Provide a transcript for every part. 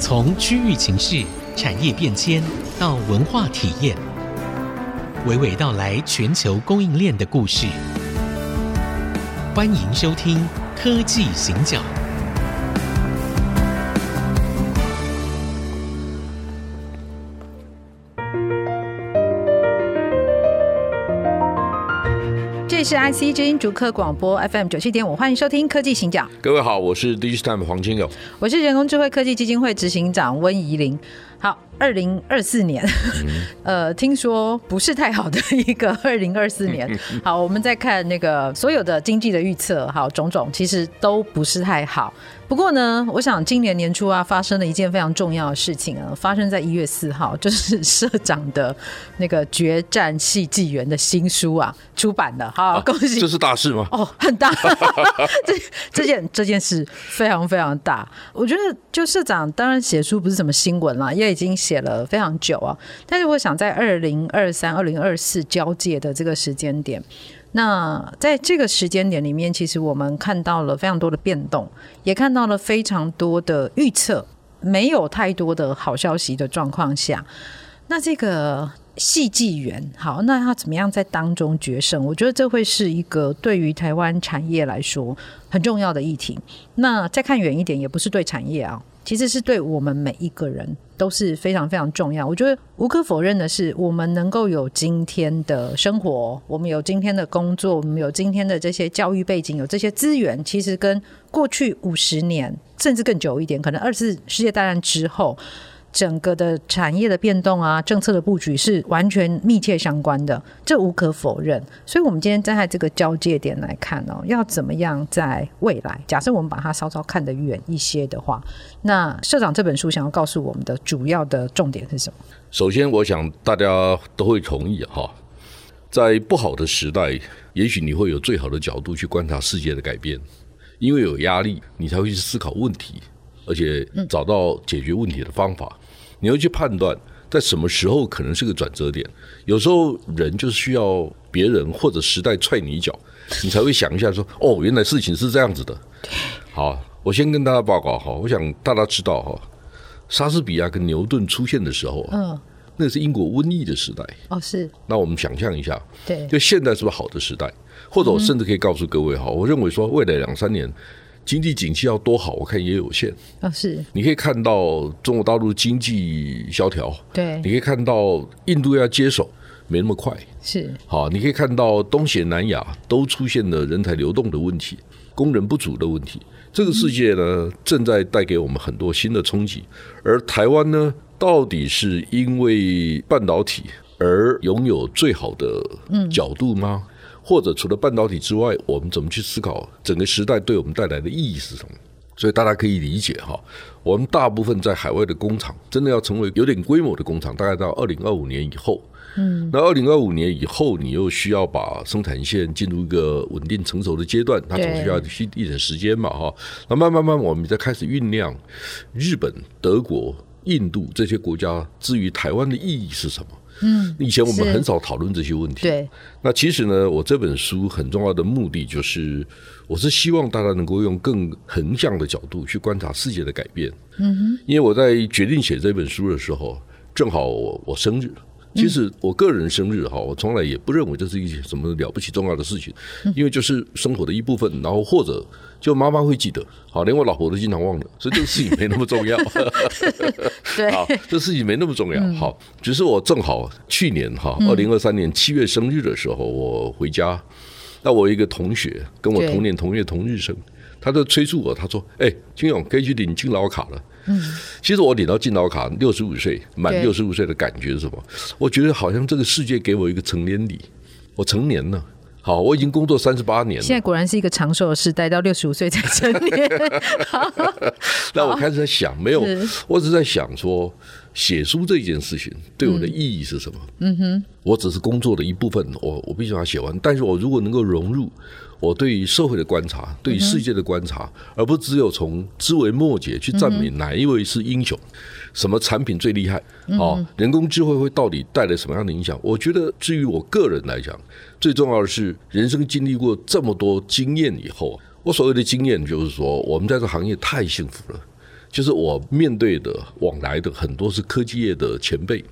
从区域情势、产业变迁到文化体验，娓娓道来全球供应链的故事。欢迎收听《科技行脚》。这是 IC 之音逐客广播 FM 九七点五，欢迎收听《科技行脚》。各位好，我是 Digitime 黄金友，我是人工智慧科技基金会执行长温怡玲。好。二零二四年，呃，听说不是太好的一个 二零二四年。好，我们再看那个所有的经济的预测，好，种种其实都不是太好。不过呢，我想今年年初啊，发生了一件非常重要的事情啊，发生在一月四号，就是社长的那个《决战系纪元》的新书啊出版了。好，啊，恭喜！这是大事吗？哦，很大。这这件这件事非常非常大。我觉得，就社长当然写书不是什么新闻啦，也已经。写了非常久啊，但是我想在二零二三、二零二四交界的这个时间点，那在这个时间点里面，其实我们看到了非常多的变动，也看到了非常多的预测，没有太多的好消息的状况下，那这个戏剧元，好，那它怎么样在当中决胜？我觉得这会是一个对于台湾产业来说很重要的议题。那再看远一点，也不是对产业啊。其实是对我们每一个人都是非常非常重要。我觉得无可否认的是，我们能够有今天的生活，我们有今天的工作，我们有今天的这些教育背景，有这些资源，其实跟过去五十年甚至更久一点，可能二次世界大战之后。整个的产业的变动啊，政策的布局是完全密切相关的，这无可否认。所以，我们今天站在这个交界点来看哦，要怎么样在未来？假设我们把它稍稍看得远一些的话，那社长这本书想要告诉我们的主要的重点是什么？首先，我想大家都会同意哈，在不好的时代，也许你会有最好的角度去观察世界的改变，因为有压力，你才会去思考问题。而且找到解决问题的方法，嗯、你要去判断在什么时候可能是个转折点。有时候人就是需要别人或者时代踹你一脚，你才会想一下说：“ 哦，原来事情是这样子的。”好，我先跟大家报告哈，我想大家知道哈，莎士比亚跟牛顿出现的时候，嗯，那是英国瘟疫的时代。哦，是。那我们想象一下，对，就现在是不是好的时代？或者我甚至可以告诉各位哈，我认为说未来两三年。经济景气要多好，我看也有限啊。是，你可以看到中国大陆经济萧条，对，你可以看到印度要接手没那么快，是。好，你可以看到东协南亚都出现了人才流动的问题，工人不足的问题。这个世界呢，正在带给我们很多新的冲击。而台湾呢，到底是因为半导体而拥有最好的角度吗？嗯或者除了半导体之外，我们怎么去思考整个时代对我们带来的意义是什么？所以大家可以理解哈，我们大部分在海外的工厂，真的要成为有点规模的工厂，大概到二零二五年以后。嗯，那二零二五年以后，你又需要把生产线进入一个稳定成熟的阶段，它总需要一点时间嘛哈。那慢慢慢，我们再开始酝酿日本、德国、印度这些国家至于台湾的意义是什么？嗯，以前我们很少讨论这些问题。对，那其实呢，我这本书很重要的目的就是，我是希望大家能够用更横向的角度去观察世界的改变。嗯哼，因为我在决定写这本书的时候，正好我我生日。其实我个人生日哈，我从来也不认为这是一件什么了不起重要的事情，因为就是生活的一部分。然后或者就妈妈会记得，好，连我老婆都经常忘了，所以这个事情没那么重要。对，好，这事情没那么重要。好，只是我正好去年哈，二零二三年七月生日的时候，我回家，那我一个同学跟我同年同月同日生，他就催促我，他说：“哎，金勇可以去领敬老卡了。”嗯，其实我领到敬老卡六十五岁满六十五岁的感觉是什么？我觉得好像这个世界给我一个成年礼，我成年了。好，我已经工作三十八年了。现在果然是一个长寿的时代，到六十五岁才成年。那我开始在想，没有，我只是在想说，写书这件事情对我的意义是什么？嗯哼，我只是工作的一部分，我我必须把它写完。但是我如果能够融入。我对于社会的观察，对于世界的观察，而不只有从枝微末节去赞美哪一位是英雄，什么产品最厉害，哦，人工智慧会到底带来什么样的影响？我觉得，至于我个人来讲，最重要的是人生经历过这么多经验以后，我所谓的经验就是说，我们在这行业太幸福了。就是我面对的往来的很多是科技业的前辈，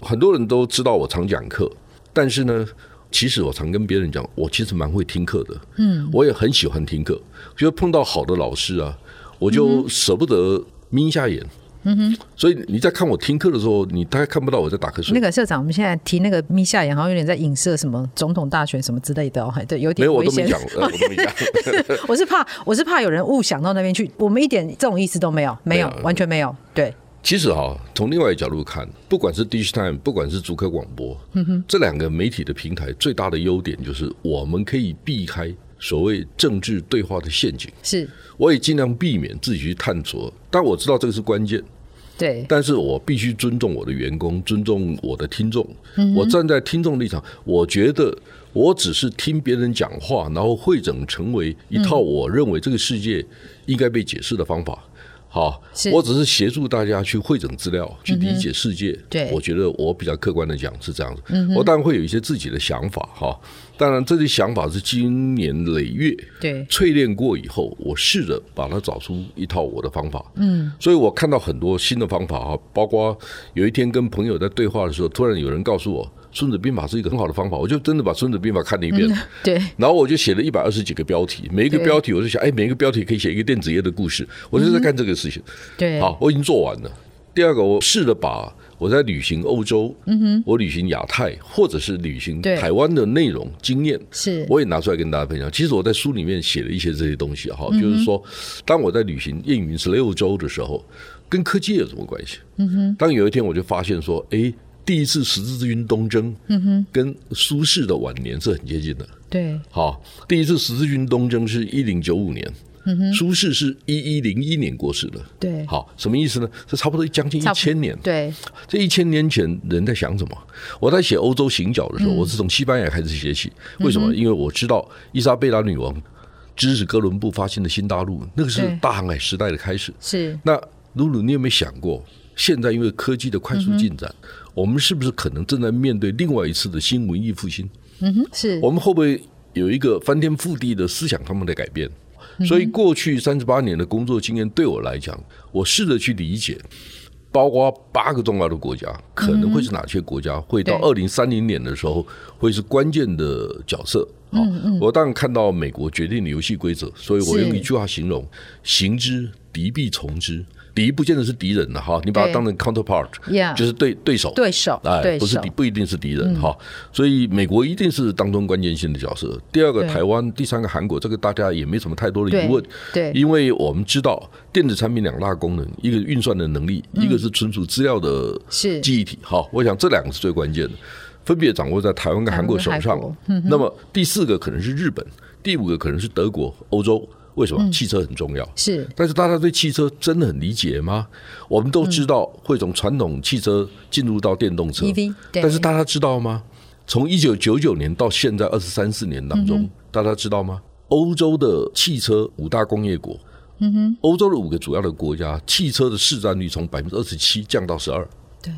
很多人都知道我常讲课，但是呢，其实我常跟别人讲，我其实蛮会听课的，嗯，我也很喜欢听课，觉得碰到好的老师啊，我就舍不得眯一下眼。嗯哼，所以你在看我听课的时候，你大概看不到我在打瞌睡。那个社长，我们现在提那个眯下眼，好像有点在影射什么总统大选什么之类的哦，对，有点。没有，我都没讲，我都没讲。我是怕，我是怕有人误想到那边去，我们一点这种意思都没有，没有，完全没有。对，其实哈，从另外一个角度看，不管是 Digitime，不管是主科广播，嗯哼，这两个媒体的平台最大的优点就是我们可以避开所谓政治对话的陷阱。是，我也尽量避免自己去探索，但我知道这个是关键。对，但是我必须尊重我的员工，尊重我的听众。嗯、我站在听众立场，我觉得我只是听别人讲话，然后汇整成为一套我认为这个世界应该被解释的方法。好，我只是协助大家去汇整资料，去理解世界。嗯、对，我觉得我比较客观的讲是这样子。嗯、我当然会有一些自己的想法，哈。当然，这些想法是经年累月对淬炼过以后，我试着把它找出一套我的方法。嗯，所以我看到很多新的方法哈，包括有一天跟朋友在对话的时候，突然有人告诉我，《孙子兵法》是一个很好的方法，我就真的把《孙子兵法》看了一遍。对，然后我就写了一百二十几个标题，每一个标题我就想，哎，每一个标题可以写一个电子业的故事，我就在干这个事情。对，好，我已经做完了。第二个，我试着把。我在旅行欧洲，嗯哼，我旅行亚太，或者是旅行台湾的内容经验，是，我也拿出来跟大家分享。其实我在书里面写了一些这些东西哈，就是说，当我在旅行燕云十六州的时候，跟科技有什么关系？嗯哼，当有一天我就发现说，哎，第一次十字军东征，嗯哼，跟苏轼的晚年是很接近的。对，好，第一次十字军东征是一零九五年。苏轼是一一零一年过世的，对，好，什么意思呢？这差不多将近一千年，对，这一千年前人在想什么？我在写欧洲行脚的时候，我是从西班牙开始写起，为什么？因为我知道伊莎贝拉女王支持哥伦布发现的新大陆，那个是大航海时代的开始。是，那露露，你有没有想过，现在因为科技的快速进展，我们是不是可能正在面对另外一次的新文艺复兴？嗯哼，是我们会不会有一个翻天覆地的思想上面的改变？所以过去三十八年的工作经验对我来讲，我试着去理解，包括八个重要的国家可能会是哪些国家，会到二零三零年的时候会是关键的角色。好，我当然看到美国决定的游戏规则，所以我用一句话形容：行之，敌必从之。敌不见得是敌人了哈，你把它当成 counterpart，就是对对手，对手，哎，不是敌，不一定是敌人哈。所以美国一定是当中关键性的角色。第二个台湾，第三个韩国，这个大家也没什么太多的疑问，对，因为我们知道电子产品两大功能，一个运算的能力，一个是存储资料的记忆体。哈，我想这两个是最关键的，分别掌握在台湾跟韩国手上。那么第四个可能是日本，第五个可能是德国、欧洲。为什么汽车很重要？嗯、是，但是大家对汽车真的很理解吗？我们都知道会从传统汽车进入到电动车，嗯、但是大家知道吗？从一九九九年到现在二十三四年当中，嗯、大家知道吗？欧洲的汽车五大工业国，嗯哼，欧洲的五个主要的国家，汽车的市占率从百分之二十七降到十二。对，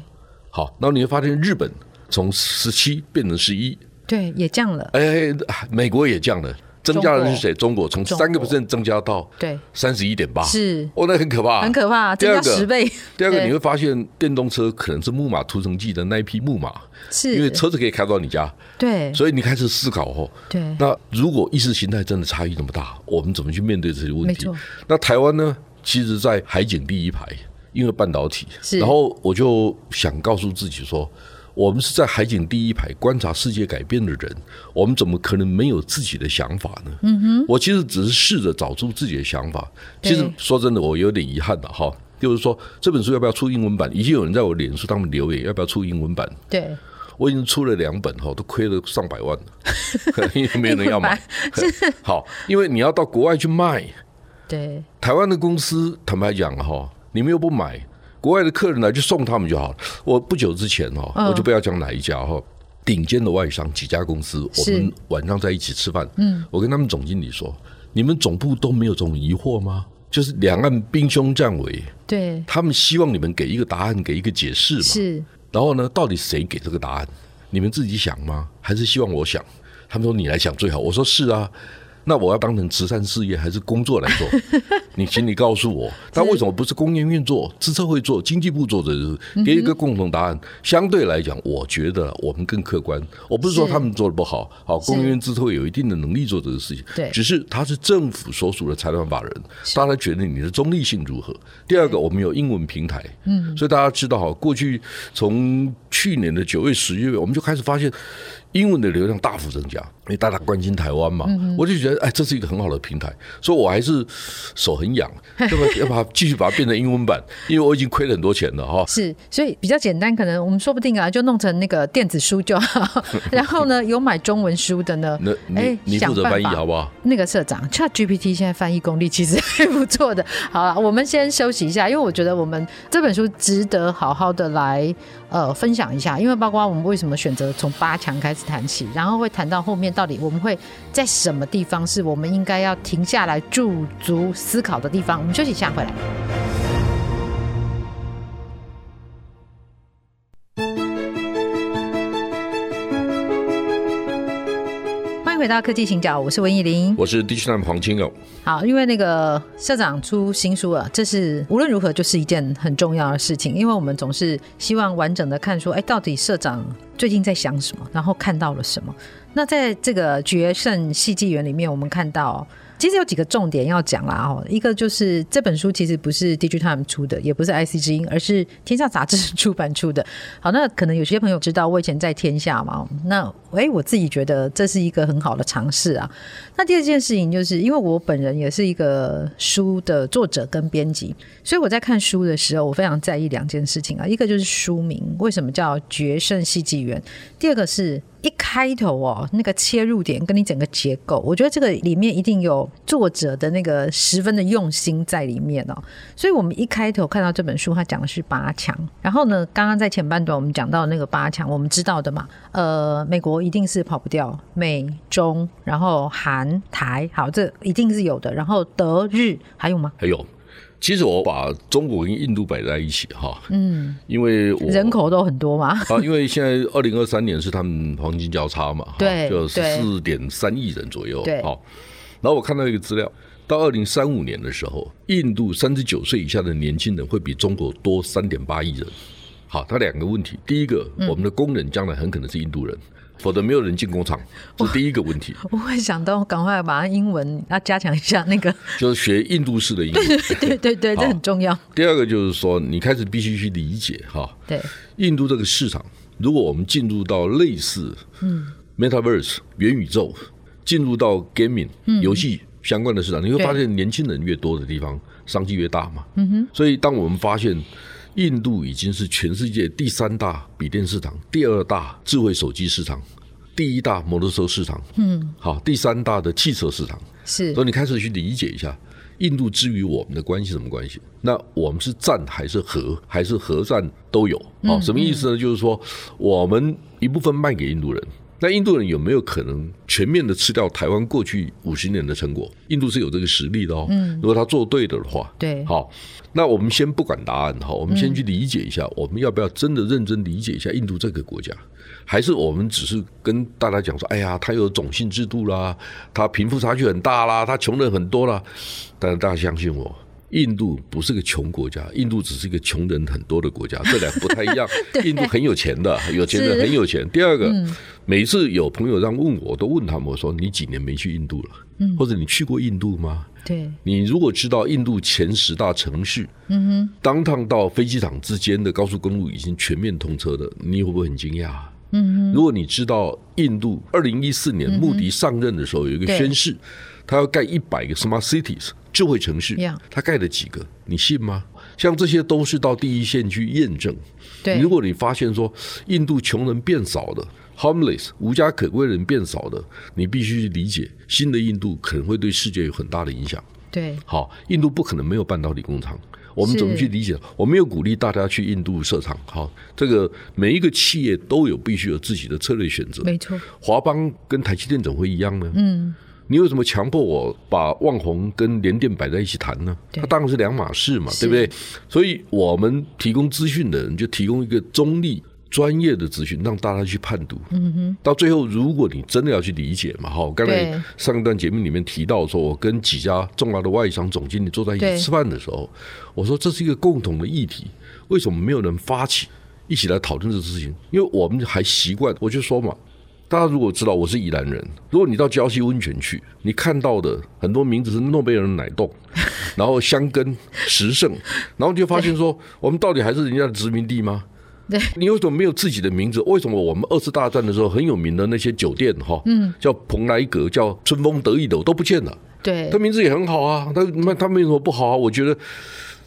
好，然后你会发现日本从十七变成十一，对，也降了。哎，美国也降了。增加的是谁？中国从三个 percent 增加到对。三十一点八，是。哦，那很可怕，很可怕，增加十倍。第二个你会发现，电动车可能是木马屠城记的那一匹木马，是。因为车子可以开到你家，对，所以你开始思考哦，对，那如果意识形态真的差异那么大，我们怎么去面对这些问题？那台湾呢？其实，在海景第一排，因为半导体，然后我就想告诉自己说。我们是在海景第一排观察世界改变的人，我们怎么可能没有自己的想法呢？嗯哼，我其实只是试着找出自己的想法。其实说真的，我有点遗憾的哈，就是说这本书要不要出英文版？已经有人在我脸书上面留言，要不要出英文版？对，我已经出了两本哈，都亏了上百万了，因为没有人要买。好，因为你要到国外去卖，对，台湾的公司坦白讲哈，你们又不买。国外的客人来就送他们就好了。我不久之前哈，我就不要讲哪一家哈，顶尖的外商几家公司，我们晚上在一起吃饭。嗯，我跟他们总经理说：“你们总部都没有这种疑惑吗？就是两岸兵凶战危，对，他们希望你们给一个答案，给一个解释嘛。是，然后呢，到底谁给这个答案？你们自己想吗？还是希望我想？他们说你来想最好。我说是啊，那我要当成慈善事业还是工作来做？你请你告诉我，但为什么不是工研院做、资策会做、经济部做的？给一个共同答案。相对来讲，我觉得我们更客观。我不是说他们做的不好，好，工研院、资策会有一定的能力做这个事情。对，只是他是政府所属的财团法人，大家觉得你的中立性如何？第二个，我们有英文平台，嗯，所以大家知道哈，过去从去年的九月、十月，我们就开始发现。英文的流量大幅增加，因为大家关心台湾嘛，我就觉得哎，这是一个很好的平台，所以我还是手很痒，要不要把它继续把它变成英文版？因为我已经亏了很多钱了哈。是，所以比较简单，可能我们说不定啊，就弄成那个电子书就好。然后呢，有买中文书的呢，哎，你负责翻译好不好？那个社长，ChatGPT 现在翻译功力其实还不错的。好了，我们先休息一下，因为我觉得我们这本书值得好好的来呃分享一下，因为包括我们为什么选择从八强开始。谈起，然后会谈到后面到底我们会在什么地方是我们应该要停下来驻足思考的地方。我们休息一下，回来。回到科技行脚，我是文艺玲，我是 Digital 黄清勇。好，因为那个社长出新书了，这是无论如何就是一件很重要的事情，因为我们总是希望完整的看说，哎，到底社长最近在想什么，然后看到了什么。那在这个《决胜戏剧园》里面，我们看到。其实有几个重点要讲啦，哦，一个就是这本书其实不是 DG Time 出的，也不是 IC 之音，而是天下杂志出版出的。好，那可能有些朋友知道我以前在天下嘛，那诶，我自己觉得这是一个很好的尝试啊。那第二件事情就是，因为我本人也是一个书的作者跟编辑，所以我在看书的时候，我非常在意两件事情啊，一个就是书名为什么叫《决胜系纪元》，第二个是。一开头哦，那个切入点跟你整个结构，我觉得这个里面一定有作者的那个十分的用心在里面哦。所以，我们一开头看到这本书，它讲的是八强。然后呢，刚刚在前半段我们讲到那个八强，我们知道的嘛，呃，美国一定是跑不掉，美中，然后韩台，好，这一定是有的。然后德日还有吗？还有。其实我把中国跟印度摆在一起哈，嗯，因为我人口都很多嘛，啊，因为现在二零二三年是他们黄金交叉嘛，对，就十四点三亿人左右，对，好，然后我看到一个资料，到二零三五年的时候，印度三十九岁以下的年轻人会比中国多三点八亿人，好，它两个问题，第一个，我们的工人将来很可能是印度人。否则没有人进工厂，这是第一个问题。我会想到赶快把英文要加强一下，那个 就是学印度式的英文。对对对对对，这很重要。第二个就是说，你开始必须去理解哈，对印度这个市场，如果我们进入到类似嗯 Metaverse 元宇宙，进入到 Gaming 游戏相关的市场，你会发现年轻人越多的地方，商机越大嘛。嗯哼。所以当我们发现。印度已经是全世界第三大笔电市场，第二大智慧手机市场，第一大摩托车市场，嗯，好，第三大的汽车市场是。所以你开始去理解一下，印度之于我们的关系什么关系？那我们是战还是和，还是和战都有？好，什么意思呢？就是说，我们一部分卖给印度人。那印度人有没有可能全面的吃掉台湾过去五十年的成果？印度是有这个实力的哦。嗯，如果他做对的的话，对，好，那我们先不管答案哈，我们先去理解一下，我们要不要真的认真理解一下印度这个国家？还是我们只是跟大家讲说，哎呀，他有种姓制度啦，他贫富差距很大啦，他穷人很多啦。但是大家相信我。印度不是个穷国家，印度只是一个穷人很多的国家，这两个不太一样。印度很有钱的，有钱人很有钱。第二个，嗯、每次有朋友让问我，都问他们我说：“你几年没去印度了？嗯、或者你去过印度吗？”对，你如果知道印度前十大城市，嗯哼，当趟到飞机场之间的高速公路已经全面通车的，你会不会很惊讶？嗯哼，如果你知道印度二零一四年穆迪上任的时候有一个宣誓，他要盖一百个 smart cities。智慧城市，他盖了几个？你信吗？像这些都是到第一线去验证。对，如果你发现说印度穷人变少了，homeless 无家可归人变少了，你必须去理解新的印度可能会对世界有很大的影响。对，好，印度不可能没有半导体工厂。我们怎么去理解？我没有鼓励大家去印度设厂。好，这个每一个企业都有必须有自己的策略选择。没错，华邦跟台积电怎么会一样呢？嗯。你为什么强迫我把旺宏跟联电摆在一起谈呢？它当然是两码事嘛，对不对？所以我们提供资讯的人就提供一个中立、专业的资讯，让大家去判读。嗯哼，到最后，如果你真的要去理解嘛，哈，刚才上一段节目里面提到说，我跟几家重要的外商总经理坐在一起吃饭的时候，我说这是一个共同的议题，为什么没有人发起一起来讨论这个事情？因为我们还习惯，我就说嘛。大家如果知道我是宜兰人，如果你到礁溪温泉去，你看到的很多名字是诺贝尔奶冻，然后香根、石胜，然后你就发现说，我们到底还是人家的殖民地吗？对，你为什么没有自己的名字？为什么我们二次大战的时候很有名的那些酒店哈，嗯，叫蓬莱阁、叫春风得意的都不见了？对，他名字也很好啊，他那他没有什么不好啊？我觉得。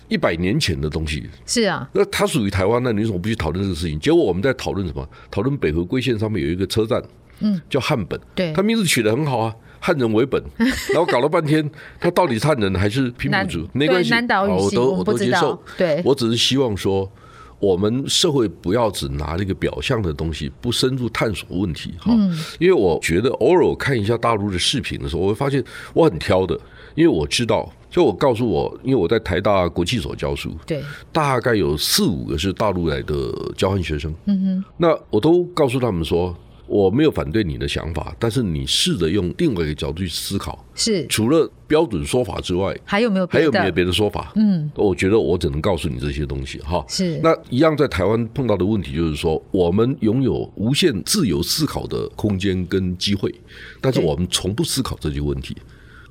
一百年前的东西是啊，那它属于台湾，那你为什么不去讨论这个事情？结果我们在讨论什么？讨论北回归线上面有一个车站，嗯，叫汉本，对，它名字取得很好啊，汉人为本，然后搞了半天，他到底是汉人还是平埔族？没关系，南岛语我都我都接受。对，我只是希望说，我们社会不要只拿这个表象的东西，不深入探索问题哈。因为我觉得偶尔看一下大陆的视频的时候，我会发现我很挑的，因为我知道。就我告诉我，因为我在台大国际所教书，对，大概有四五个是大陆来的交换学生，嗯哼，那我都告诉他们说，我没有反对你的想法，但是你试着用另外一个角度去思考，是。除了标准说法之外，还有没有还有没有别的说法？嗯，我觉得我只能告诉你这些东西哈。是。那一样，在台湾碰到的问题就是说，我们拥有无限自由思考的空间跟机会，但是我们从不思考这些问题。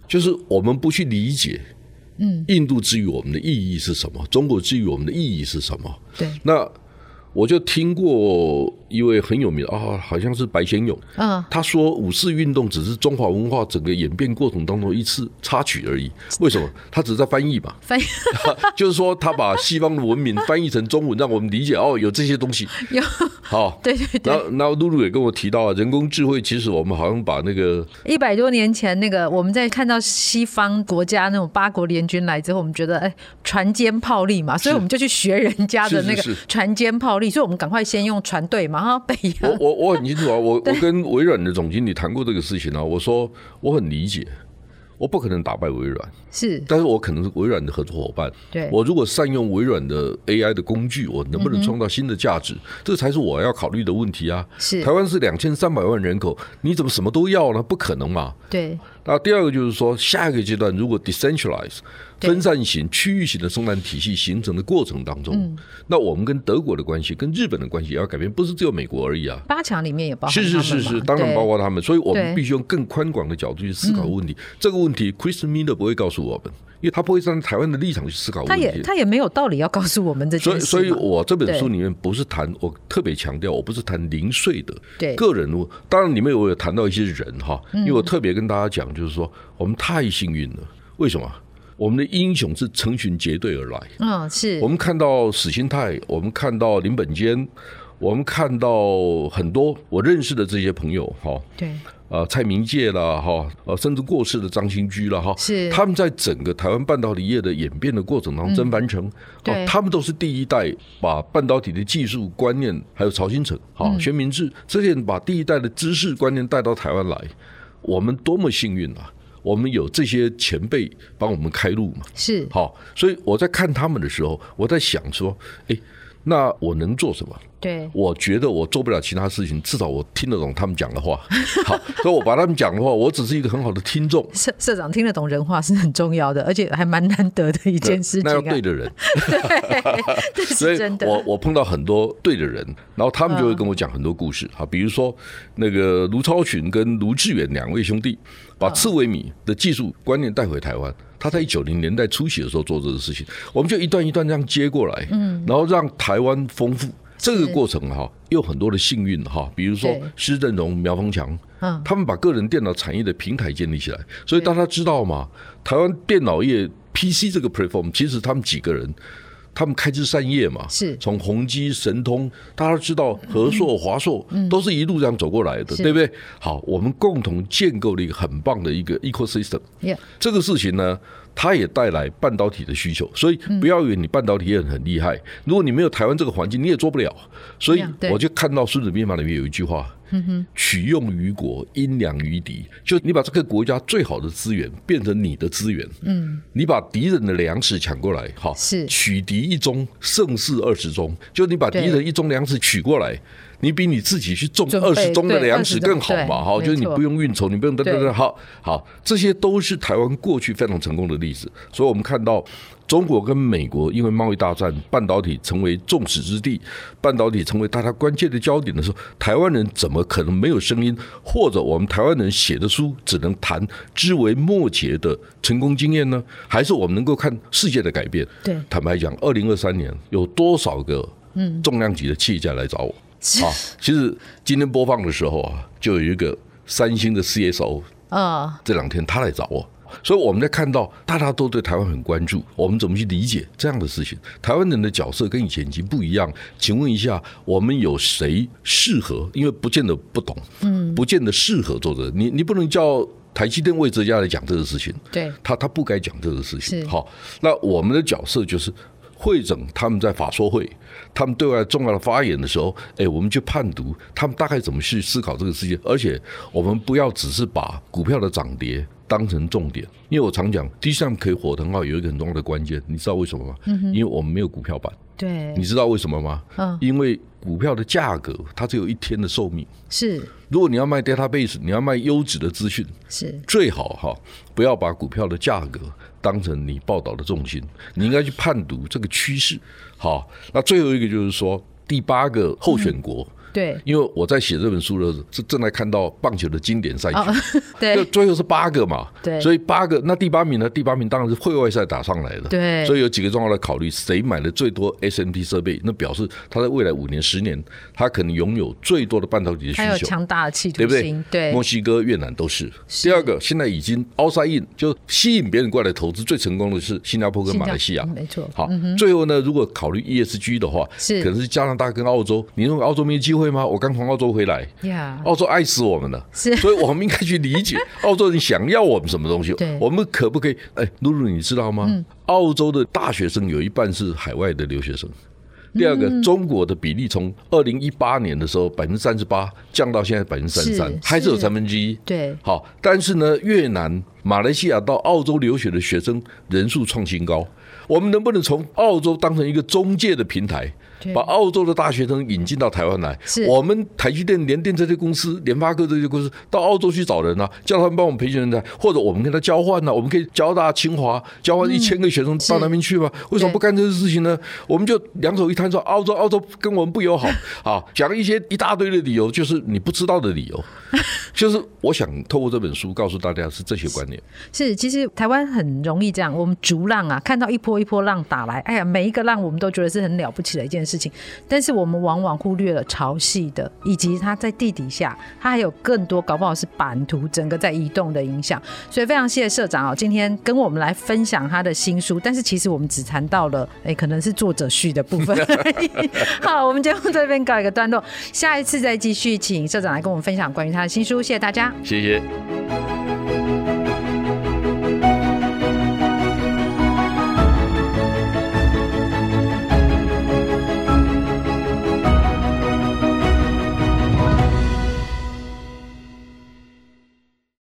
就是我们不去理解，嗯，印度之于我们的意义是什么？中国之于我们的意义是什么？对，那。我就听过一位很有名的啊，好像是白先勇，嗯，他说五四运动只是中华文化整个演变过程当中一次插曲而已。为什么？他只是在翻译嘛，翻译，就是说他把西方的文明翻译成中文，让我们理解哦，有这些东西。有好，对 对对。然后，然后露露也跟我提到啊，人工智慧其实我们好像把那个一百多年前那个我们在看到西方国家那种八国联军来之后，我们觉得哎，船坚炮利嘛，所以我们就去学人家的那个船坚炮利。所以，我们赶快先用船队嘛，哈，北洋。我我我很清楚啊，我我跟微软的总经理谈过这个事情啊，我说我很理解，我不可能打败微软，是，但是我可能是微软的合作伙伴。对，我如果善用微软的 AI 的工具，我能不能创造新的价值？这才是我要考虑的问题啊。是，台湾是两千三百万人口，你怎么什么都要呢？不可能嘛。对。那第二个就是说，下一个阶段如果 decentralize 分散型、区域型的生产体系形成的过程当中，嗯、那我们跟德国的关系、跟日本的关系也要改变，不是只有美国而已啊。八强里面也包括。是是是是，当然包括他们，所以我们必须用更宽广的角度去思考问题。嗯、这个问题，Chris Miller 不会告诉我们，因为他不会站在台湾的立场去思考问题。他也他也没有道理要告诉我们这件事。所以，所以我这本书里面不是谈，我特别强调，我不是谈零碎的个人。当然里面我有谈到一些人哈，因为我特别跟大家讲，就是说我们太幸运了。为什么？我们的英雄是成群结队而来。嗯，是我们看到史新泰，我们看到林本坚，我们看到很多我认识的这些朋友，哈，对，啊，蔡明介啦，哈，呃，甚至过世的张新居了，哈，是他们在整个台湾半导体业的演变的过程当中，曾凡成，哦，他们都是第一代把半导体的技术观念，还有曹新成，哈，薛明志这些人把第一代的知识观念带到台湾来，我们多么幸运啊！我们有这些前辈帮我们开路嘛？是好，所以我在看他们的时候，我在想说，哎，那我能做什么？对，我觉得我做不了其他事情，至少我听得懂他们讲的话。好，所以我把他们讲的话，我只是一个很好的听众。社社长听得懂人话是很重要的，而且还蛮难得的一件事情，啊。那要对的人。对，所以我我碰到很多对的人，然后他们就会跟我讲很多故事。好，比如说那个卢超群跟卢志远两位兄弟，把刺猬米的技术观念带回台湾。他在一九零年代初期的时候做这个事情，我们就一段一段这样接过来，嗯，然后让台湾丰富。这个过程哈，有很多的幸运哈，比如说施振荣、苗峰强，他们把个人电脑产业的平台建立起来，所以大家知道嘛？台湾电脑业 PC 这个 platform，其实他们几个人，他们开枝散叶嘛，是从宏基、神通，大家知道和硕、华硕，都是一路这样走过来的，对不对？好，我们共同建构了一个很棒的一个 ecosystem。这个事情呢。它也带来半导体的需求，所以不要以为你半导体也很厉害。如果你没有台湾这个环境，你也做不了。所以我就看到《孙子兵法》里面有一句话：“取用于国，因粮于敌。就你把这个国家最好的资源变成你的资源，嗯，你把敌人的粮食抢过来，哈，是取敌一中，胜事二十中。就你把敌人一中粮食取过来，你比你自己去种二十中的粮食更好嘛？哈，就是你不用运筹，你不用等等等，好好，这些都是台湾过去非常成功的例子。所以我们看到。中国跟美国因为贸易大战，半导体成为众矢之的，半导体成为大家关切的焦点的时候，台湾人怎么可能没有声音？或者我们台湾人写的书只能谈枝微末节的成功经验呢？还是我们能够看世界的改变？对，坦白讲，二零二三年有多少个嗯重量级的企业家来找我？啊，其实今天播放的时候啊，就有一个三星的 CSO 啊，这两天他来找我。所以我们在看到大家都对台湾很关注，我们怎么去理解这样的事情？台湾人的角色跟以前已经不一样。请问一下，我们有谁适合？因为不见得不懂，嗯，不见得适合做这个。你你不能叫台积电魏哲家来讲这个事情，对，他他不该讲这个事情。好，那我们的角色就是。会诊他们在法说会，他们对外重要的发言的时候，哎，我们去判读他们大概怎么去思考这个世界，而且我们不要只是把股票的涨跌当成重点，因为我常讲，第一项可以火很好有一个很重要的关键，你知道为什么吗？因为我们没有股票版。对，你知道为什么吗？嗯，因为股票的价格它只有一天的寿命。是，如果你要卖 database，你要卖优质的资讯，是最好哈，不要把股票的价格。当成你报道的重心，你应该去判读这个趋势。好，那最后一个就是说，第八个候选国。嗯对，因为我在写这本书的时候，是正在看到棒球的经典赛局。哦，对，最后是八个嘛，对，所以八个，那第八名呢？第八名当然是会外赛打上来的，对，所以有几个重要的考虑：谁买的最多 SMT 设备，那表示他在未来五年、十年，他可能拥有最多的半导体的需求，还有强大的企图心，对不对？对，墨西哥、越南都是。第二个，现在已经 outside in 就吸引别人过来投资最成功的是新加坡跟马来西亚，没错。好，最后呢，如果考虑 ESG 的话，是。可能是加拿大跟澳洲。你认为澳洲没有机会吗？我刚从澳洲。回来，澳洲爱死我们了，是，所以我们应该去理解 澳洲人想要我们什么东西。我们可不可以？哎，露露，你知道吗？澳洲的大学生有一半是海外的留学生。第二个，中国的比例从二零一八年的时候百分之三十八降到现在百分之三十三，还是有三分之一。对，好，但是呢，越南、马来西亚到澳洲留学的学生人数创新高。我们能不能从澳洲当成一个中介的平台？把澳洲的大学生引进到台湾来，是我们台积电、联电这些公司、联发科这些公司到澳洲去找人啊，叫他们帮我们培训人才，或者我们跟他交换呢、啊？我们可以交大、清华交换一千个学生到那边去吗？为什么不干这个事情呢？我们就两手一摊说澳洲，澳洲跟我们不友好 啊，讲一些一大堆的理由，就是你不知道的理由。就是我想透过这本书告诉大家是这些观念。是，其实台湾很容易这样，我们逐浪啊，看到一波一波浪打来，哎呀，每一个浪我们都觉得是很了不起的一件事。事情，但是我们往往忽略了潮汐的，以及它在地底下，它还有更多，搞不好是版图整个在移动的影响。所以非常谢谢社长哦，今天跟我们来分享他的新书。但是其实我们只谈到了，哎、欸，可能是作者序的部分。好，我们节目这边告一个段落，下一次再继续，请社长来跟我们分享关于他的新书。谢谢大家，谢谢。